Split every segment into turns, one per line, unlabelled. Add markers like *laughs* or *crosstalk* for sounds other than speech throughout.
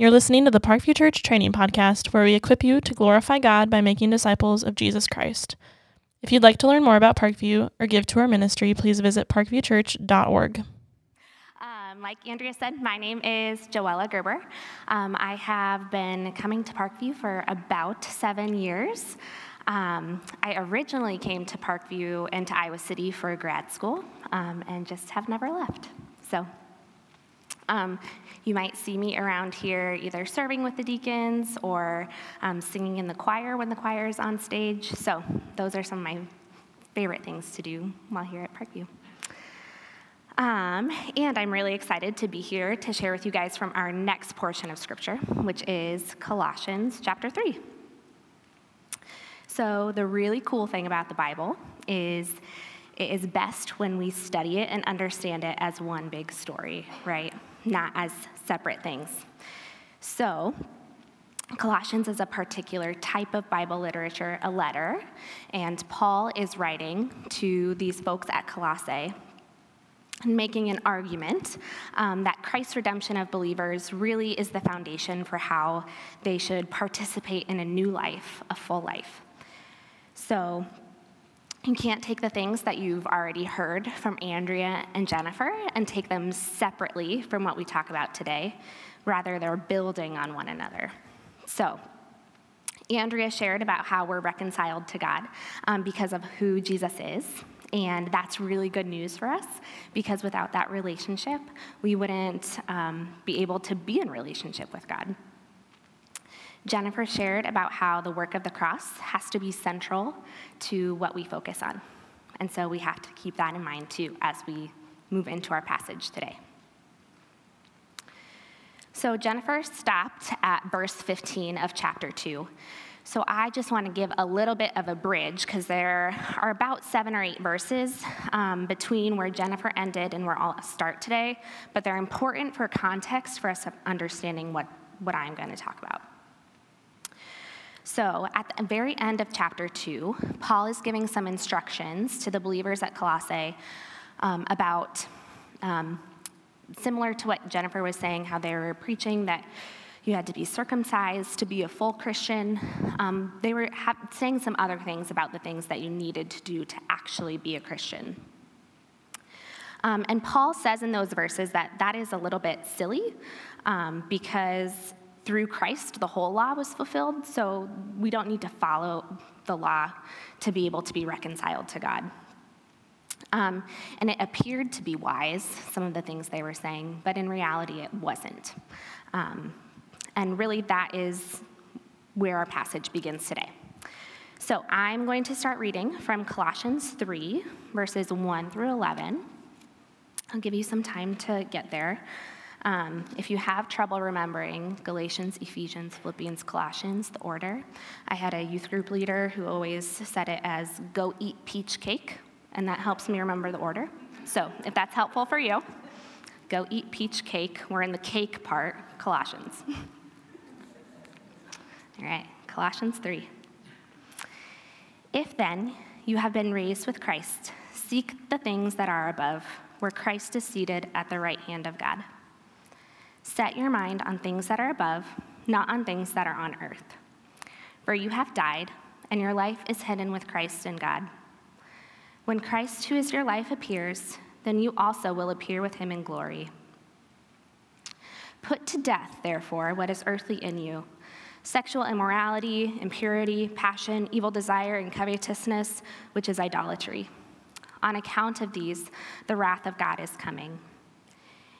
You're listening to the Parkview Church Training Podcast, where we equip you to glorify God by making disciples of Jesus Christ. If you'd like to learn more about Parkview or give to our ministry, please visit parkviewchurch.org.
Um, like Andrea said, my name is Joella Gerber. Um, I have been coming to Parkview for about seven years. Um, I originally came to Parkview and to Iowa City for grad school um, and just have never left. So um, you might see me around here either serving with the deacons or um, singing in the choir when the choir is on stage. So, those are some of my favorite things to do while here at Parkview. Um, and I'm really excited to be here to share with you guys from our next portion of Scripture, which is Colossians chapter 3. So, the really cool thing about the Bible is it is best when we study it and understand it as one big story, right? Not as separate things. So, Colossians is a particular type of Bible literature, a letter, and Paul is writing to these folks at Colossae and making an argument um, that Christ's redemption of believers really is the foundation for how they should participate in a new life, a full life. So, you can't take the things that you've already heard from Andrea and Jennifer and take them separately from what we talk about today. Rather, they're building on one another. So, Andrea shared about how we're reconciled to God um, because of who Jesus is. And that's really good news for us because without that relationship, we wouldn't um, be able to be in relationship with God. Jennifer shared about how the work of the cross has to be central to what we focus on. And so we have to keep that in mind too as we move into our passage today. So Jennifer stopped at verse 15 of chapter 2. So I just want to give a little bit of a bridge because there are about seven or eight verses um, between where Jennifer ended and where I'll start today, but they're important for context for us understanding what, what I'm going to talk about. So, at the very end of chapter 2, Paul is giving some instructions to the believers at Colossae um, about, um, similar to what Jennifer was saying, how they were preaching that you had to be circumcised to be a full Christian. Um, they were ha- saying some other things about the things that you needed to do to actually be a Christian. Um, and Paul says in those verses that that is a little bit silly um, because through Christ, the whole law was fulfilled, so we don't need to follow the law to be able to be reconciled to God. Um, and it appeared to be wise, some of the things they were saying, but in reality, it wasn't. Um, and really, that is where our passage begins today. So I'm going to start reading from Colossians 3, verses 1 through 11. I'll give you some time to get there. Um, if you have trouble remembering Galatians, Ephesians, Philippians, Colossians, the order, I had a youth group leader who always said it as go eat peach cake, and that helps me remember the order. So if that's helpful for you, go eat peach cake. We're in the cake part, Colossians. All right, Colossians 3. If then you have been raised with Christ, seek the things that are above, where Christ is seated at the right hand of God. Set your mind on things that are above, not on things that are on earth. For you have died, and your life is hidden with Christ in God. When Christ, who is your life, appears, then you also will appear with him in glory. Put to death, therefore, what is earthly in you sexual immorality, impurity, passion, evil desire, and covetousness, which is idolatry. On account of these, the wrath of God is coming.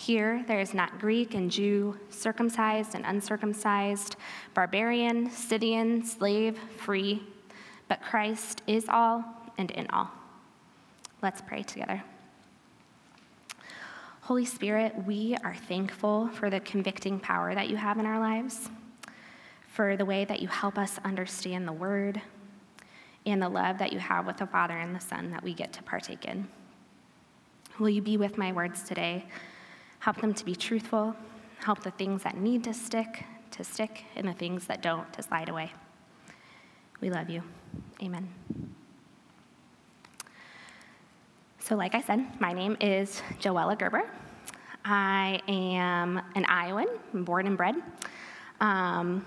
Here there is not Greek and Jew, circumcised and uncircumcised, barbarian, Scythian, slave, free, but Christ is all and in all. Let's pray together. Holy Spirit, we are thankful for the convicting power that you have in our lives, for the way that you help us understand the word. and the love that you have with the Father and the Son that we get to partake in. Will you be with my words today? Help them to be truthful, help the things that need to stick to stick, and the things that don't to slide away. We love you. Amen. So, like I said, my name is Joella Gerber. I am an Iowan, born and bred. Um,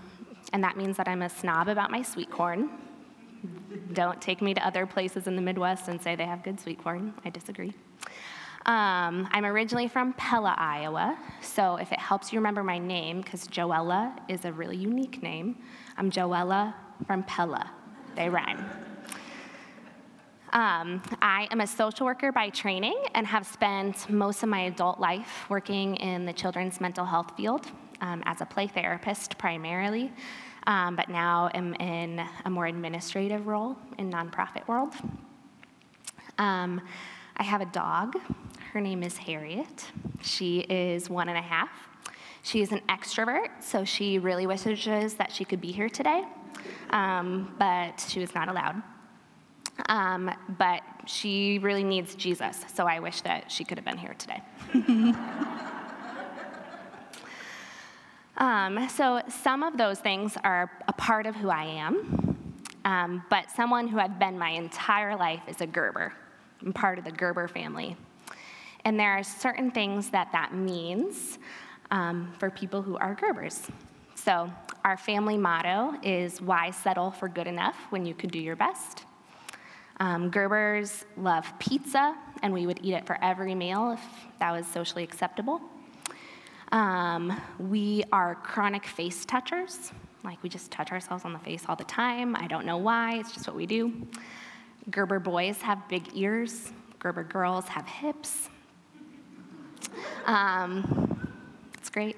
and that means that I'm a snob about my sweet corn. Don't take me to other places in the Midwest and say they have good sweet corn. I disagree. Um, I'm originally from Pella, Iowa, so if it helps you remember my name, because Joella is a really unique name, I'm Joella from Pella. They rhyme. Um, I am a social worker by training and have spent most of my adult life working in the children's mental health field um, as a play therapist primarily, um, but now am in a more administrative role in nonprofit world. I have a dog. Her name is Harriet. She is one and a half. She is an extrovert, so she really wishes that she could be here today, um, but she was not allowed. Um, but she really needs Jesus, so I wish that she could have been here today. *laughs* um, so, some of those things are a part of who I am, um, but someone who I've been my entire life is a Gerber. I'm part of the Gerber family. And there are certain things that that means um, for people who are Gerbers. So, our family motto is why settle for good enough when you could do your best? Um, Gerbers love pizza, and we would eat it for every meal if that was socially acceptable. Um, we are chronic face touchers, like we just touch ourselves on the face all the time. I don't know why, it's just what we do. Gerber boys have big ears, Gerber girls have hips. Um, it's great.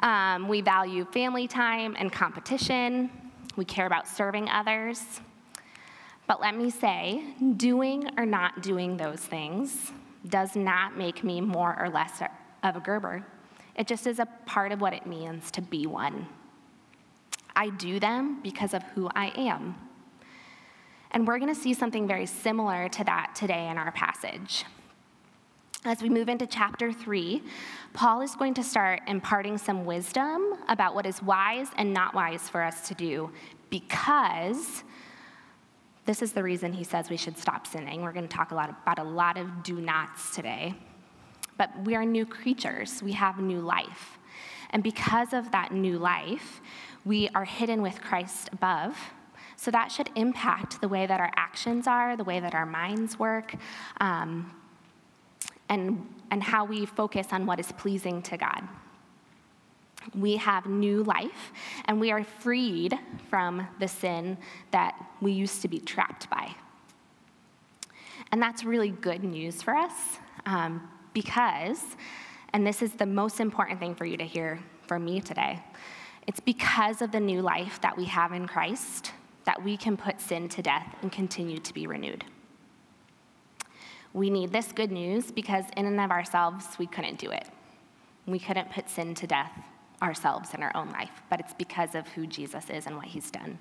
Um, we value family time and competition. We care about serving others. But let me say, doing or not doing those things does not make me more or less of a Gerber. It just is a part of what it means to be one. I do them because of who I am. And we're going to see something very similar to that today in our passage. As we move into chapter three, Paul is going to start imparting some wisdom about what is wise and not wise for us to do because this is the reason he says we should stop sinning. We're going to talk a lot about a lot of do nots today. But we are new creatures, we have new life. And because of that new life, we are hidden with Christ above. So that should impact the way that our actions are, the way that our minds work, um, and, and how we focus on what is pleasing to God we have new life and we are freed from the sin that we used to be trapped by. And that's really good news for us um, because, and this is the most important thing for you to hear from me today, it's because of the new life that we have in Christ that we can put sin to death and continue to be renewed. We need this good news because, in and of ourselves, we couldn't do it. We couldn't put sin to death ourselves in our own life, but it's because of who Jesus is and what he's done.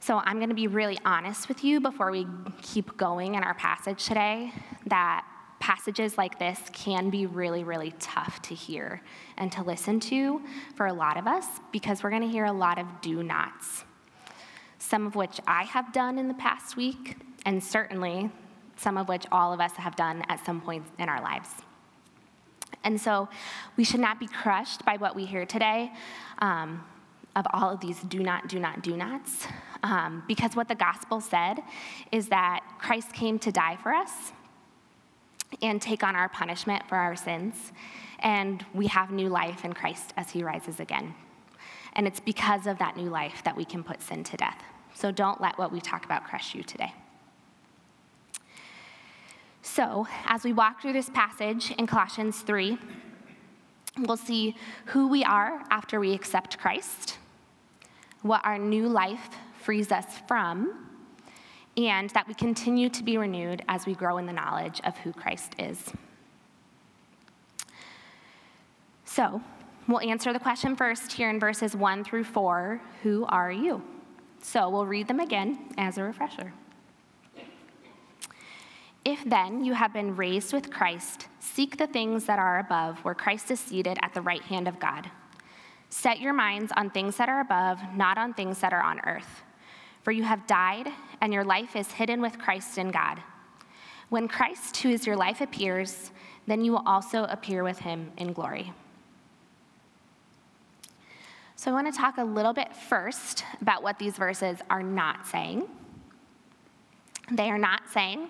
So I'm going to be really honest with you before we keep going in our passage today that passages like this can be really, really tough to hear and to listen to for a lot of us because we're going to hear a lot of do nots, some of which I have done in the past week, and certainly some of which all of us have done at some point in our lives. And so we should not be crushed by what we hear today um, of all of these do not, do not, do nots. Um, because what the gospel said is that Christ came to die for us and take on our punishment for our sins. And we have new life in Christ as he rises again. And it's because of that new life that we can put sin to death. So don't let what we talk about crush you today. So, as we walk through this passage in Colossians 3, we'll see who we are after we accept Christ, what our new life frees us from, and that we continue to be renewed as we grow in the knowledge of who Christ is. So, we'll answer the question first here in verses 1 through 4 Who are you? So we'll read them again as a refresher. If then you have been raised with Christ, seek the things that are above, where Christ is seated at the right hand of God. Set your minds on things that are above, not on things that are on earth. For you have died, and your life is hidden with Christ in God. When Christ, who is your life, appears, then you will also appear with him in glory. So, I want to talk a little bit first about what these verses are not saying. They are not saying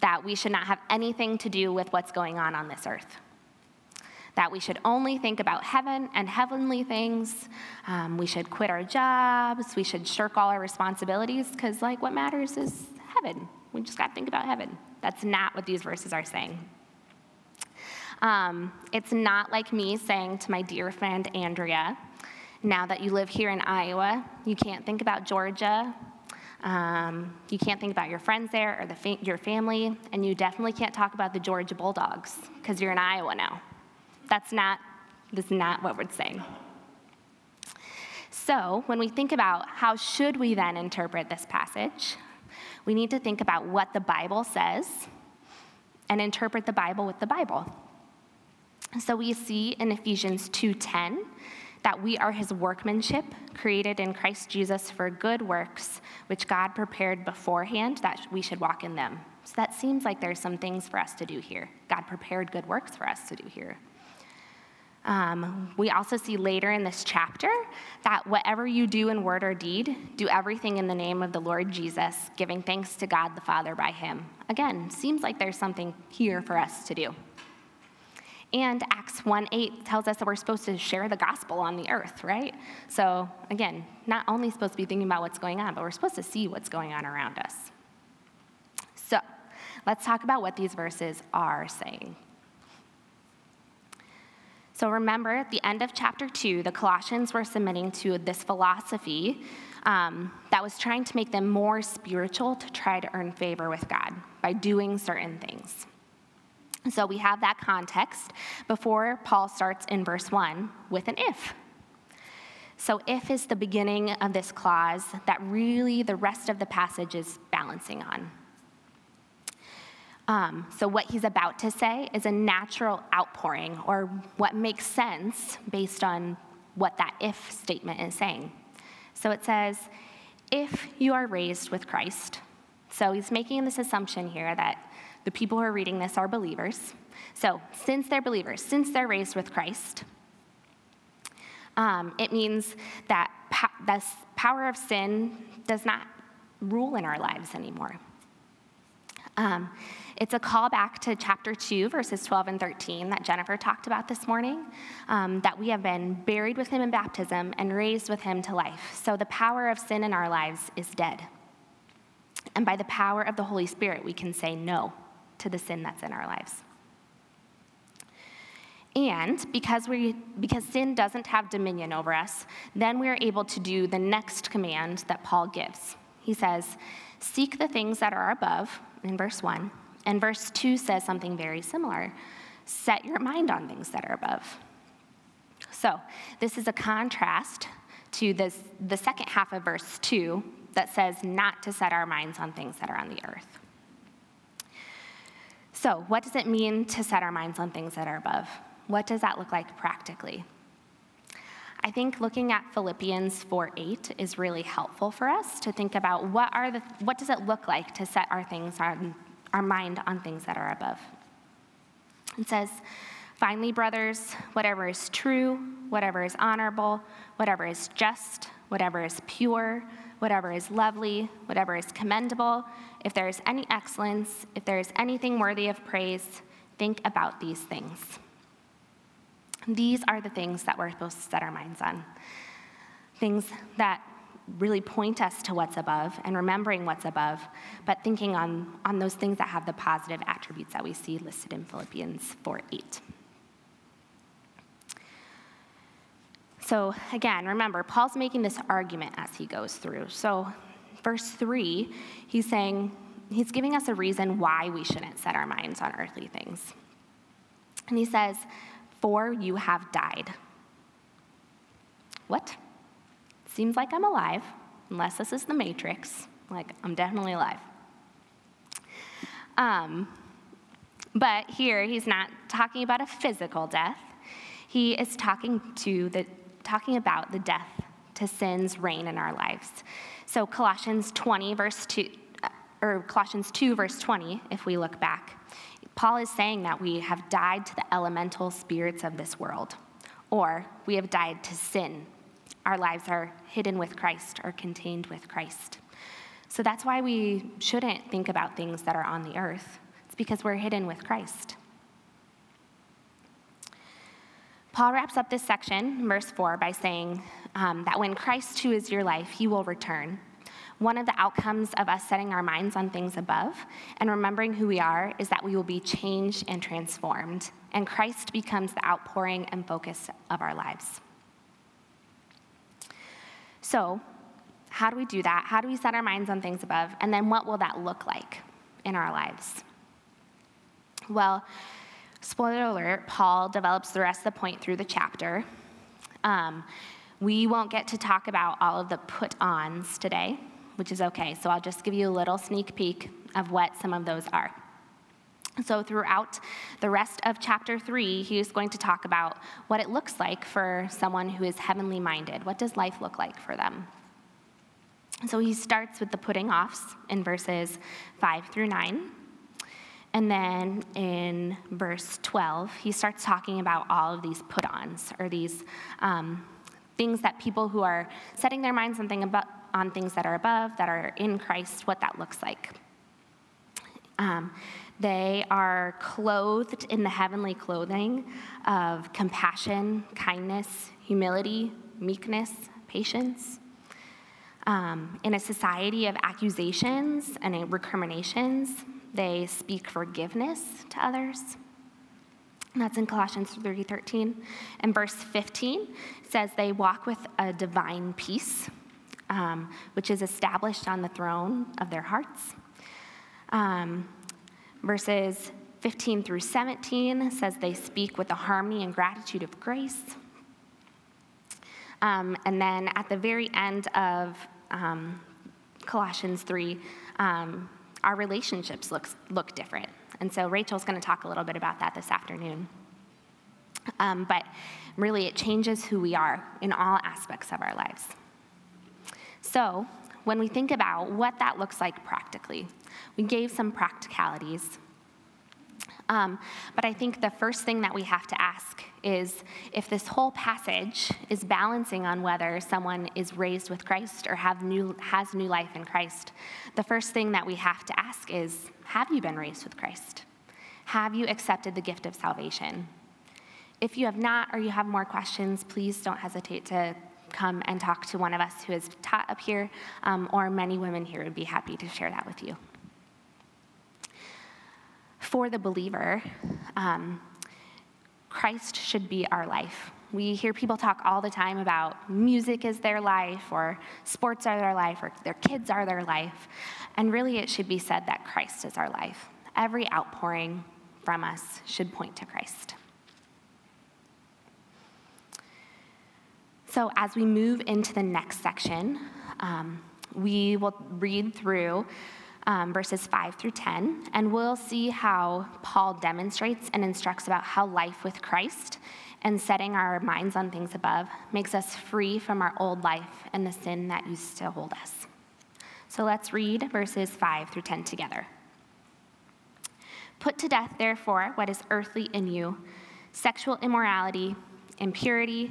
that we should not have anything to do with what's going on on this earth. That we should only think about heaven and heavenly things. Um, we should quit our jobs. We should shirk all our responsibilities because, like, what matters is heaven. We just got to think about heaven. That's not what these verses are saying. Um, it's not like me saying to my dear friend Andrea, now that you live here in Iowa, you can't think about Georgia um, you can't think about your friends there or the fa- your family, and you definitely can't talk about the Georgia Bulldogs because you're in Iowa now. That's not, that's not what we're saying. So, when we think about how should we then interpret this passage, we need to think about what the Bible says and interpret the Bible with the Bible. So we see in Ephesians 2:10 that we are his workmanship, created in Christ Jesus for good works, which God prepared beforehand that we should walk in them. So that seems like there's some things for us to do here. God prepared good works for us to do here. Um, we also see later in this chapter that whatever you do in word or deed, do everything in the name of the Lord Jesus, giving thanks to God the Father by him. Again, seems like there's something here for us to do. And Acts 1 8 tells us that we're supposed to share the gospel on the earth, right? So, again, not only supposed to be thinking about what's going on, but we're supposed to see what's going on around us. So, let's talk about what these verses are saying. So, remember at the end of chapter 2, the Colossians were submitting to this philosophy um, that was trying to make them more spiritual to try to earn favor with God by doing certain things. So we have that context before Paul starts in verse 1 with an if. So, if is the beginning of this clause that really the rest of the passage is balancing on. Um, so, what he's about to say is a natural outpouring, or what makes sense based on what that if statement is saying. So, it says, if you are raised with Christ. So, he's making this assumption here that the people who are reading this are believers. So, since they're believers, since they're raised with Christ, um, it means that po- this power of sin does not rule in our lives anymore. Um, it's a callback to chapter 2, verses 12 and 13 that Jennifer talked about this morning, um, that we have been buried with him in baptism and raised with him to life. So the power of sin in our lives is dead. And by the power of the Holy Spirit, we can say no to the sin that's in our lives. And because, we, because sin doesn't have dominion over us, then we are able to do the next command that Paul gives. He says, Seek the things that are above, in verse 1. And verse 2 says something very similar Set your mind on things that are above. So, this is a contrast to this, the second half of verse 2 that says not to set our minds on things that are on the earth. So, what does it mean to set our minds on things that are above? What does that look like practically? I think looking at Philippians 4:8 is really helpful for us to think about what are the what does it look like to set our things on our mind on things that are above. It says, "Finally, brothers, whatever is true, whatever is honorable, whatever is just, whatever is pure, whatever is lovely, whatever is commendable, if there is any excellence, if there is anything worthy of praise, think about these things. These are the things that we're supposed to set our minds on. Things that really point us to what's above and remembering what's above, but thinking on, on those things that have the positive attributes that we see listed in Philippians 4 8. So, again, remember, Paul's making this argument as he goes through. So, verse 3, he's saying, he's giving us a reason why we shouldn't set our minds on earthly things. And he says, For you have died. What? Seems like I'm alive. unless this is the Matrix. Like, I'm definitely alive. Um, but here, he's not talking about a physical death. He is talking to the talking about the death to sin's reign in our lives. So Colossians 20 verse 2 uh, or Colossians 2 verse 20 if we look back. Paul is saying that we have died to the elemental spirits of this world or we have died to sin. Our lives are hidden with Christ or contained with Christ. So that's why we shouldn't think about things that are on the earth. It's because we're hidden with Christ. Paul wraps up this section, verse 4, by saying um, that when Christ, who is your life, he will return. One of the outcomes of us setting our minds on things above and remembering who we are is that we will be changed and transformed, and Christ becomes the outpouring and focus of our lives. So, how do we do that? How do we set our minds on things above? And then what will that look like in our lives? Well, Spoiler alert, Paul develops the rest of the point through the chapter. Um, we won't get to talk about all of the put ons today, which is okay. So I'll just give you a little sneak peek of what some of those are. So, throughout the rest of chapter three, he is going to talk about what it looks like for someone who is heavenly minded. What does life look like for them? So, he starts with the putting offs in verses five through nine. And then in verse 12, he starts talking about all of these put ons or these um, things that people who are setting their minds on, thing about, on things that are above, that are in Christ, what that looks like. Um, they are clothed in the heavenly clothing of compassion, kindness, humility, meekness, patience. Um, in a society of accusations and recriminations, they speak forgiveness to others. And that's in Colossians 3:13. And verse 15 says they walk with a divine peace, um, which is established on the throne of their hearts. Um, verses 15 through 17 says they speak with the harmony and gratitude of grace. Um, and then at the very end of um, Colossians 3, um, our relationships look, look different. And so Rachel's going to talk a little bit about that this afternoon. Um, but really, it changes who we are in all aspects of our lives. So, when we think about what that looks like practically, we gave some practicalities um, but I think the first thing that we have to ask is if this whole passage is balancing on whether someone is raised with Christ or have new, has new life in Christ, the first thing that we have to ask is have you been raised with Christ? Have you accepted the gift of salvation? If you have not or you have more questions, please don't hesitate to come and talk to one of us who is taught up here, um, or many women here would be happy to share that with you for the believer, um, Christ should be our life. We hear people talk all the time about music is their life, or sports are their life, or their kids are their life. And really, it should be said that Christ is our life. Every outpouring from us should point to Christ. So, as we move into the next section, um, we will read through um, verses 5 through 10, and we'll see how Paul demonstrates and instructs about how life with Christ and setting our minds on things above makes us free from our old life and the sin that used to hold us. So let's read verses 5 through 10 together. Put to death, therefore, what is earthly in you sexual immorality, impurity,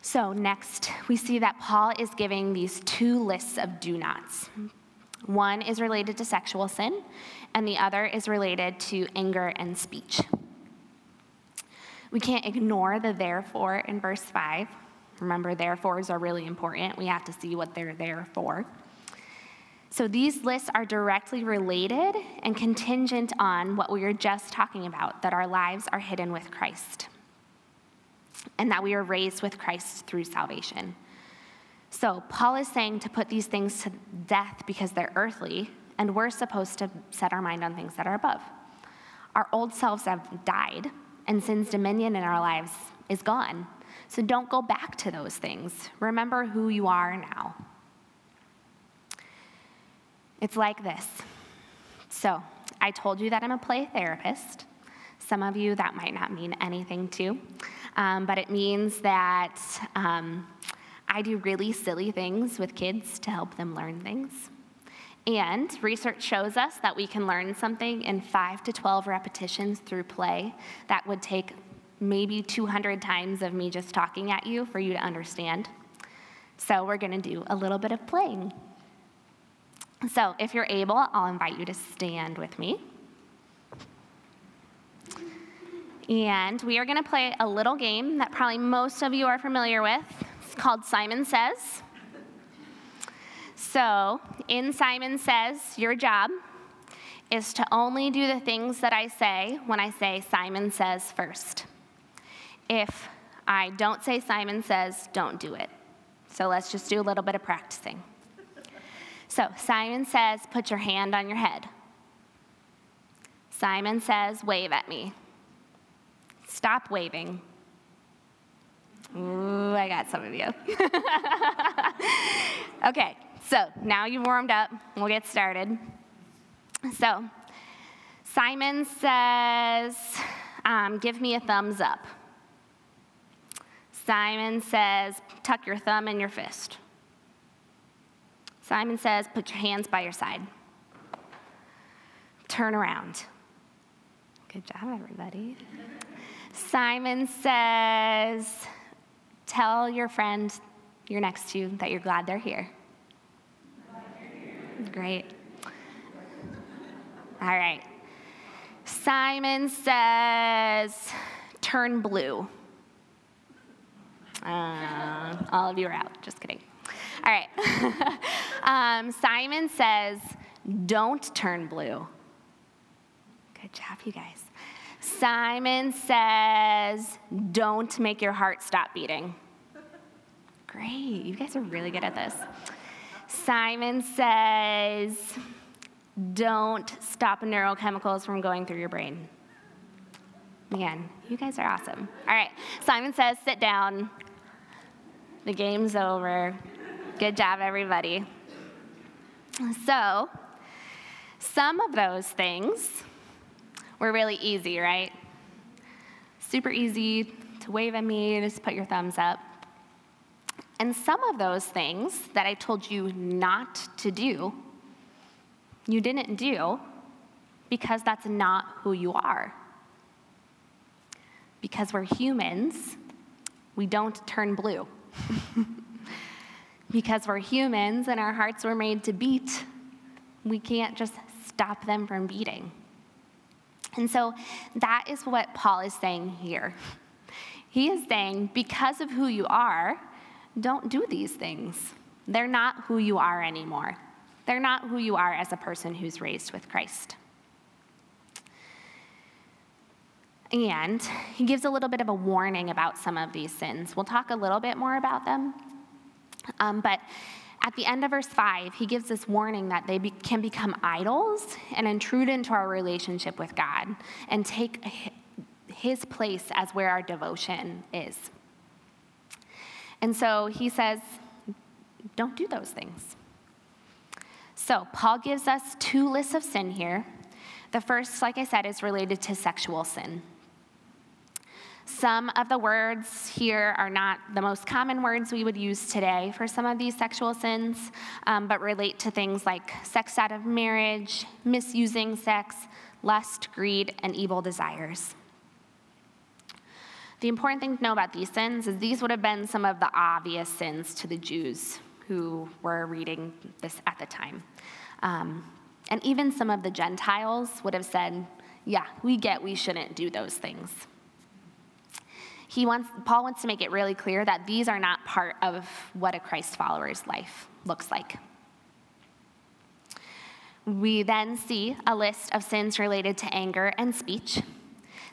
So, next, we see that Paul is giving these two lists of do nots. One is related to sexual sin, and the other is related to anger and speech. We can't ignore the therefore in verse 5. Remember, therefores are really important. We have to see what they're there for. So these lists are directly related and contingent on what we were just talking about that our lives are hidden with Christ and that we are raised with Christ through salvation. So Paul is saying to put these things to death because they're earthly, and we're supposed to set our mind on things that are above. Our old selves have died, and sin's dominion in our lives is gone. So don't go back to those things. Remember who you are now. It's like this. So, I told you that I'm a play therapist. Some of you, that might not mean anything to, um, but it means that um, I do really silly things with kids to help them learn things. And research shows us that we can learn something in 5 to 12 repetitions through play that would take maybe 200 times of me just talking at you for you to understand. So, we're going to do a little bit of playing. So, if you're able, I'll invite you to stand with me. And we are going to play a little game that probably most of you are familiar with. It's called Simon Says. So, in Simon Says, your job is to only do the things that I say when I say Simon Says first. If I don't say Simon Says, don't do it. So, let's just do a little bit of practicing. So Simon says, Put your hand on your head. Simon says, Wave at me. Stop waving. Ooh, I got some of you. *laughs* okay, so now you've warmed up. We'll get started. So, Simon says, um, Give me a thumbs up. Simon says, Tuck your thumb in your fist. Simon says, Put your hands by your side. Turn around. Good job, everybody. Simon says, Tell your friend you're next to you that you're glad they're here. Great. All right. Simon says, Turn blue. Uh, all of you are out. Just kidding. All right. *laughs* um, Simon says, don't turn blue. Good job, you guys. Simon says, don't make your heart stop beating. Great. You guys are really good at this. Simon says, don't stop neurochemicals from going through your brain. Man, you guys are awesome. All right. Simon says, sit down. The game's over. Good job, everybody. So, some of those things were really easy, right? Super easy to wave at me, just put your thumbs up. And some of those things that I told you not to do, you didn't do because that's not who you are. Because we're humans, we don't turn blue. *laughs* because we're humans and our hearts were made to beat, we can't just stop them from beating. And so that is what Paul is saying here. He is saying, because of who you are, don't do these things. They're not who you are anymore. They're not who you are as a person who's raised with Christ. And he gives a little bit of a warning about some of these sins. We'll talk a little bit more about them um, but at the end of verse 5, he gives this warning that they be, can become idols and intrude into our relationship with God and take his place as where our devotion is. And so he says, don't do those things. So Paul gives us two lists of sin here. The first, like I said, is related to sexual sin. Some of the words here are not the most common words we would use today for some of these sexual sins, um, but relate to things like sex out of marriage, misusing sex, lust, greed, and evil desires. The important thing to know about these sins is these would have been some of the obvious sins to the Jews who were reading this at the time. Um, and even some of the Gentiles would have said, yeah, we get we shouldn't do those things. He wants, Paul wants to make it really clear that these are not part of what a Christ follower's life looks like. We then see a list of sins related to anger and speech.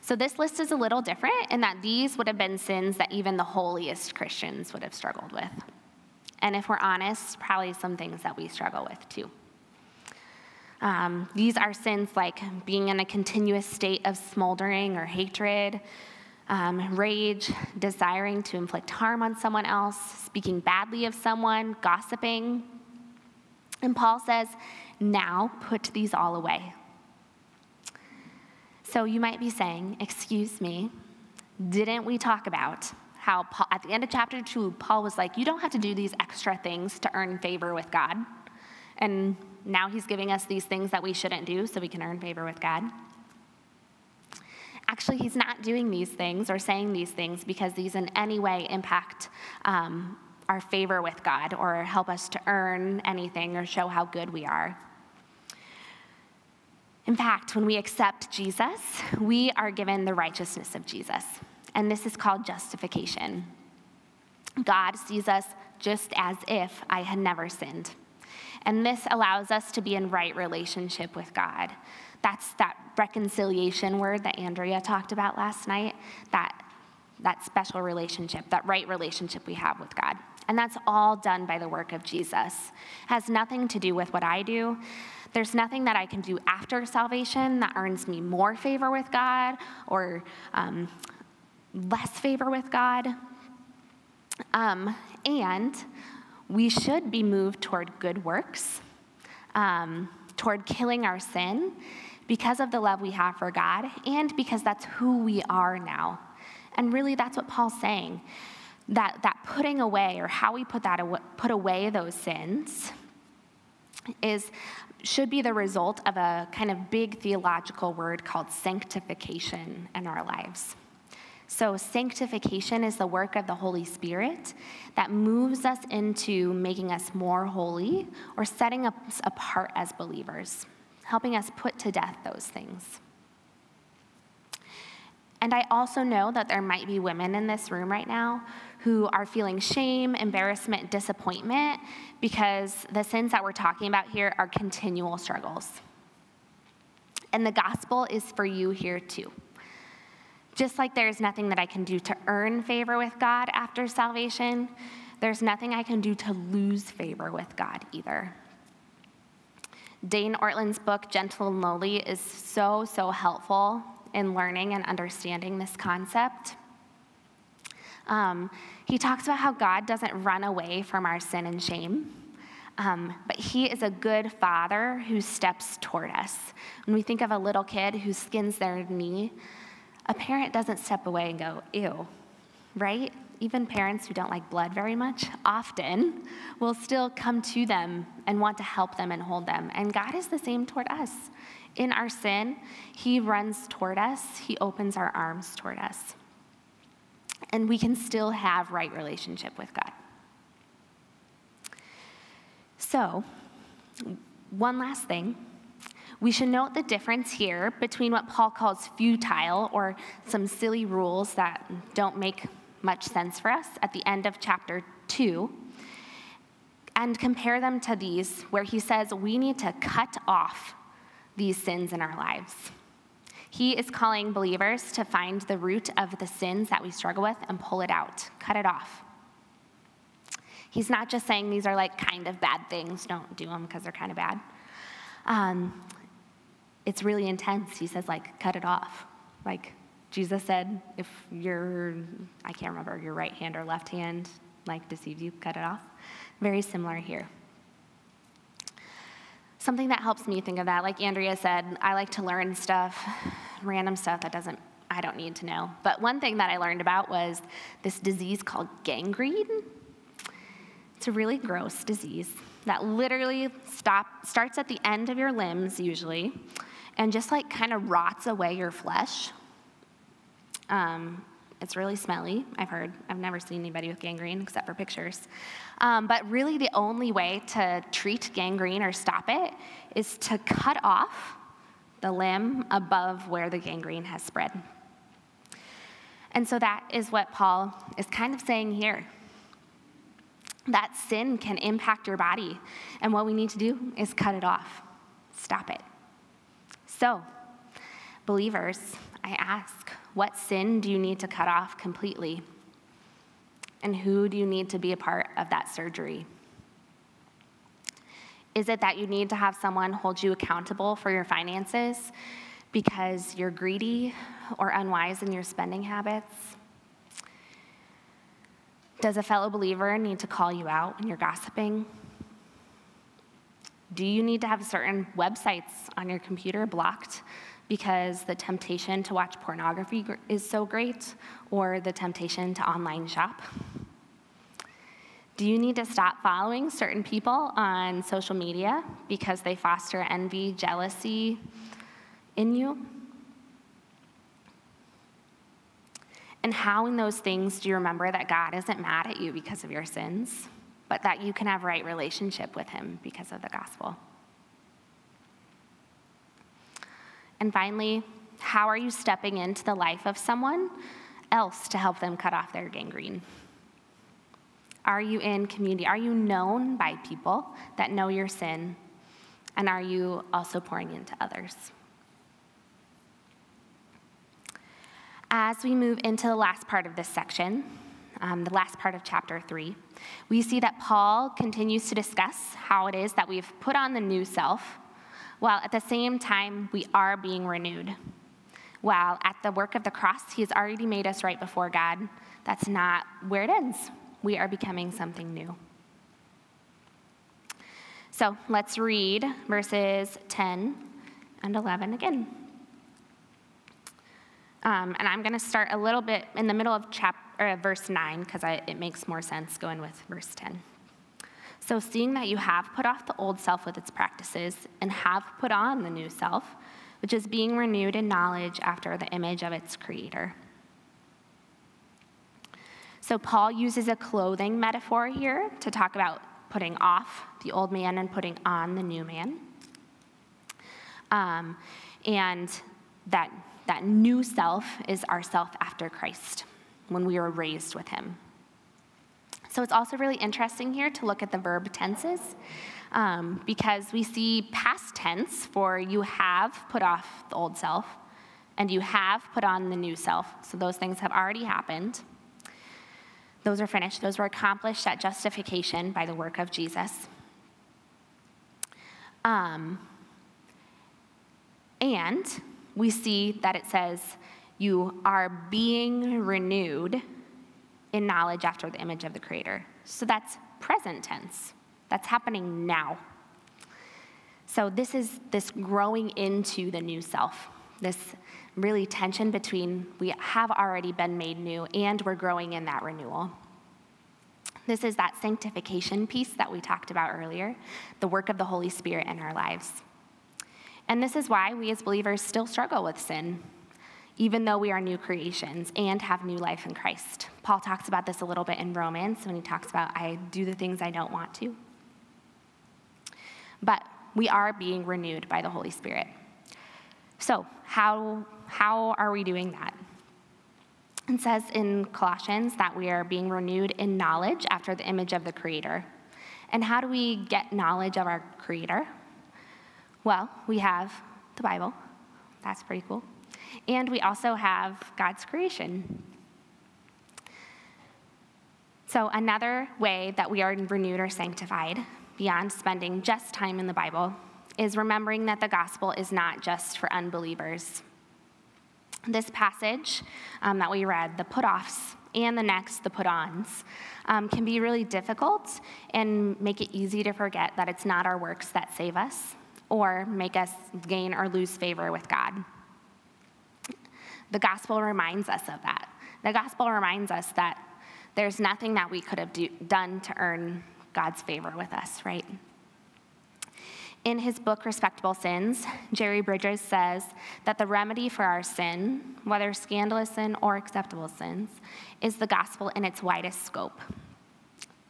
So, this list is a little different in that these would have been sins that even the holiest Christians would have struggled with. And if we're honest, probably some things that we struggle with too. Um, these are sins like being in a continuous state of smoldering or hatred, um, rage, desiring to inflict harm on someone else, speaking badly of someone, gossiping. And Paul says, now put these all away. So you might be saying, Excuse me, didn't we talk about how Paul, at the end of chapter two, Paul was like, You don't have to do these extra things to earn favor with God. And now he's giving us these things that we shouldn't do so we can earn favor with God. Actually, he's not doing these things or saying these things because these in any way impact um, our favor with God or help us to earn anything or show how good we are. In fact, when we accept Jesus, we are given the righteousness of Jesus. And this is called justification. God sees us just as if I had never sinned. And this allows us to be in right relationship with God. That's that reconciliation word that Andrea talked about last night, that, that special relationship, that right relationship we have with God. And that's all done by the work of Jesus. It has nothing to do with what I do. There's nothing that I can do after salvation that earns me more favor with God or um, less favor with God. Um, and we should be moved toward good works, um, toward killing our sin because of the love we have for God and because that's who we are now. And really, that's what Paul's saying that, that putting away or how we put that put away those sins is should be the result of a kind of big theological word called sanctification in our lives. So, sanctification is the work of the Holy Spirit that moves us into making us more holy or setting us apart as believers, helping us put to death those things. And I also know that there might be women in this room right now who are feeling shame, embarrassment, disappointment because the sins that we're talking about here are continual struggles. And the gospel is for you here too. Just like there's nothing that I can do to earn favor with God after salvation, there's nothing I can do to lose favor with God either. Dane Ortlund's book, Gentle and Lowly, is so, so helpful in learning and understanding this concept. Um, he talks about how God doesn't run away from our sin and shame. Um, but he is a good father who steps toward us. When we think of a little kid who skins their knee, a parent doesn't step away and go, ew, right? Even parents who don't like blood very much often will still come to them and want to help them and hold them. And God is the same toward us. In our sin, He runs toward us, He opens our arms toward us and we can still have right relationship with God. So, one last thing. We should note the difference here between what Paul calls futile or some silly rules that don't make much sense for us at the end of chapter 2 and compare them to these where he says we need to cut off these sins in our lives. He is calling believers to find the root of the sins that we struggle with and pull it out, cut it off. He's not just saying these are like kind of bad things, don't do them because they're kind of bad. Um, it's really intense. He says, like, cut it off. Like Jesus said, if your, I can't remember, your right hand or left hand, like deceives you, cut it off. Very similar here something that helps me think of that, like Andrea said, I like to learn stuff, random stuff that doesn't, I don't need to know. But one thing that I learned about was this disease called gangrene. It's a really gross disease that literally stop, starts at the end of your limbs, usually, and just like kind of rots away your flesh. Um, it's really smelly, I've heard. I've never seen anybody with gangrene except for pictures. Um, but really, the only way to treat gangrene or stop it is to cut off the limb above where the gangrene has spread. And so that is what Paul is kind of saying here. That sin can impact your body, and what we need to do is cut it off, stop it. So, believers, I ask, what sin do you need to cut off completely? And who do you need to be a part of that surgery? Is it that you need to have someone hold you accountable for your finances because you're greedy or unwise in your spending habits? Does a fellow believer need to call you out when you're gossiping? Do you need to have certain websites on your computer blocked because the temptation to watch pornography is so great or the temptation to online shop? Do you need to stop following certain people on social media because they foster envy, jealousy in you? And how in those things do you remember that God isn't mad at you because of your sins, but that you can have right relationship with him because of the gospel? And finally, how are you stepping into the life of someone else to help them cut off their gangrene? Are you in community? Are you known by people that know your sin? And are you also pouring into others? As we move into the last part of this section, um, the last part of chapter three, we see that Paul continues to discuss how it is that we've put on the new self, while at the same time we are being renewed. While at the work of the cross, he has already made us right before God. That's not where it ends we are becoming something new. So let's read verses 10 and 11 again. Um, and I'm going to start a little bit in the middle of uh, verse 9 because it makes more sense going with verse 10. So, seeing that you have put off the old self with its practices and have put on the new self, which is being renewed in knowledge after the image of its creator. So, Paul uses a clothing metaphor here to talk about putting off the old man and putting on the new man. Um, and that, that new self is our self after Christ when we were raised with him. So, it's also really interesting here to look at the verb tenses. Um, because we see past tense for you have put off the old self and you have put on the new self. So those things have already happened. Those are finished. Those were accomplished at justification by the work of Jesus. Um, and we see that it says, You are being renewed in knowledge after the image of the Creator. So that's present tense, that's happening now. So this is this growing into the new self, this really tension between we have already been made new and we're growing in that renewal. This is that sanctification piece that we talked about earlier, the work of the Holy Spirit in our lives. And this is why we as believers still struggle with sin, even though we are new creations and have new life in Christ. Paul talks about this a little bit in Romans when he talks about, I do the things I don't want to. But we are being renewed by the Holy Spirit. So, how, how are we doing that? It says in Colossians that we are being renewed in knowledge after the image of the Creator. And how do we get knowledge of our Creator? Well, we have the Bible. That's pretty cool. And we also have God's creation. So, another way that we are renewed or sanctified, beyond spending just time in the Bible, is remembering that the gospel is not just for unbelievers. This passage um, that we read, the put offs, and the next, the put ons, um, can be really difficult and make it easy to forget that it's not our works that save us or make us gain or lose favor with God. The gospel reminds us of that. The gospel reminds us that there's nothing that we could have do, done to earn God's favor with us, right? In his book, Respectable Sins, Jerry Bridges says that the remedy for our sin, whether scandalous sin or acceptable sins, is the gospel in its widest scope.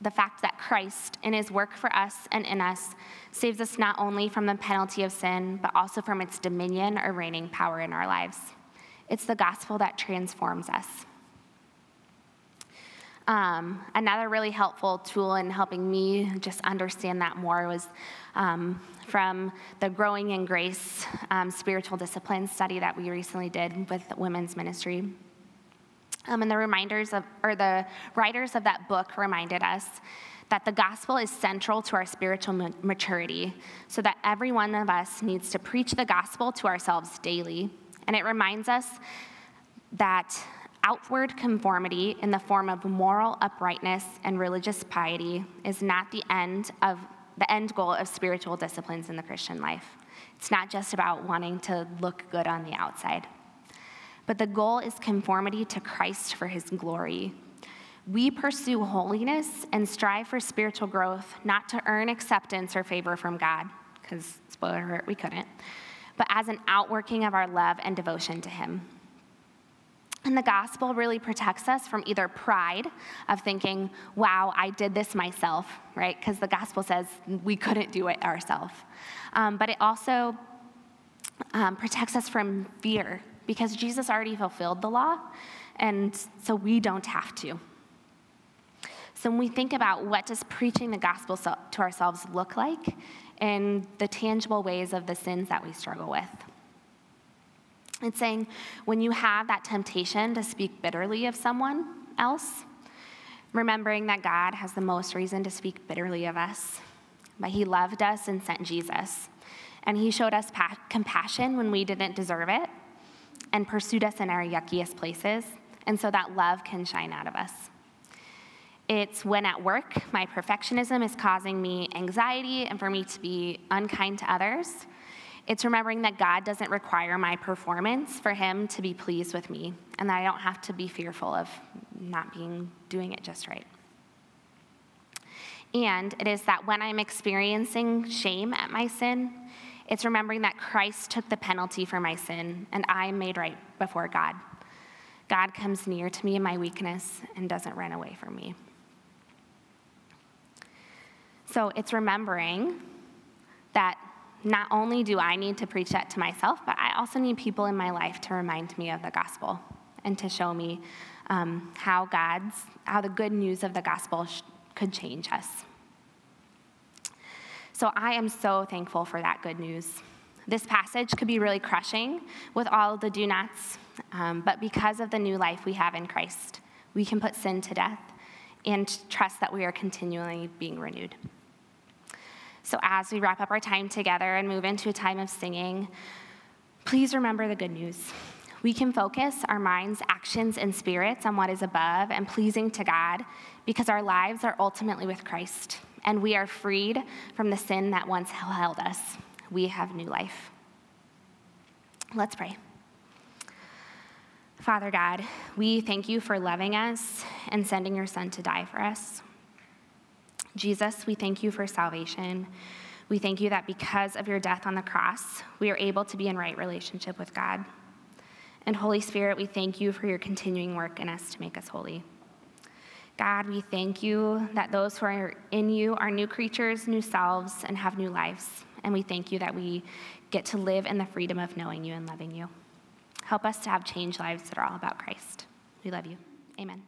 The fact that Christ, in his work for us and in us, saves us not only from the penalty of sin, but also from its dominion or reigning power in our lives. It's the gospel that transforms us. Um, another really helpful tool in helping me just understand that more was um, from the Growing in Grace um, spiritual discipline study that we recently did with women's ministry. Um, and the reminders of, or the writers of that book reminded us that the gospel is central to our spiritual maturity, so that every one of us needs to preach the gospel to ourselves daily. And it reminds us that outward conformity in the form of moral uprightness and religious piety is not the end of the end goal of spiritual disciplines in the Christian life. It's not just about wanting to look good on the outside. But the goal is conformity to Christ for his glory. We pursue holiness and strive for spiritual growth, not to earn acceptance or favor from God, because, spoiler alert, we couldn't, but as an outworking of our love and devotion to him. And the gospel really protects us from either pride of thinking, wow, I did this myself, right? Because the gospel says we couldn't do it ourselves. Um, but it also um, protects us from fear because Jesus already fulfilled the law, and so we don't have to. So when we think about what does preaching the gospel to ourselves look like in the tangible ways of the sins that we struggle with. It's saying when you have that temptation to speak bitterly of someone else, remembering that God has the most reason to speak bitterly of us, but He loved us and sent Jesus. And He showed us pa- compassion when we didn't deserve it and pursued us in our yuckiest places. And so that love can shine out of us. It's when at work my perfectionism is causing me anxiety and for me to be unkind to others it's remembering that God doesn't require my performance for Him to be pleased with me, and that I don't have to be fearful of not being doing it just right. And it is that when I'm experiencing shame at my sin, it's remembering that Christ took the penalty for my sin and I am made right before God. God comes near to me in my weakness and doesn't run away from me. So it's remembering that not only do I need to preach that to myself, but I also need people in my life to remind me of the gospel and to show me um, how God's, how the good news of the gospel sh- could change us. So I am so thankful for that good news. This passage could be really crushing with all the do nots, um, but because of the new life we have in Christ, we can put sin to death and trust that we are continually being renewed. So, as we wrap up our time together and move into a time of singing, please remember the good news. We can focus our minds, actions, and spirits on what is above and pleasing to God because our lives are ultimately with Christ and we are freed from the sin that once held us. We have new life. Let's pray. Father God, we thank you for loving us and sending your Son to die for us. Jesus, we thank you for salvation. We thank you that because of your death on the cross, we are able to be in right relationship with God. And Holy Spirit, we thank you for your continuing work in us to make us holy. God, we thank you that those who are in you are new creatures, new selves, and have new lives. And we thank you that we get to live in the freedom of knowing you and loving you. Help us to have changed lives that are all about Christ. We love you. Amen.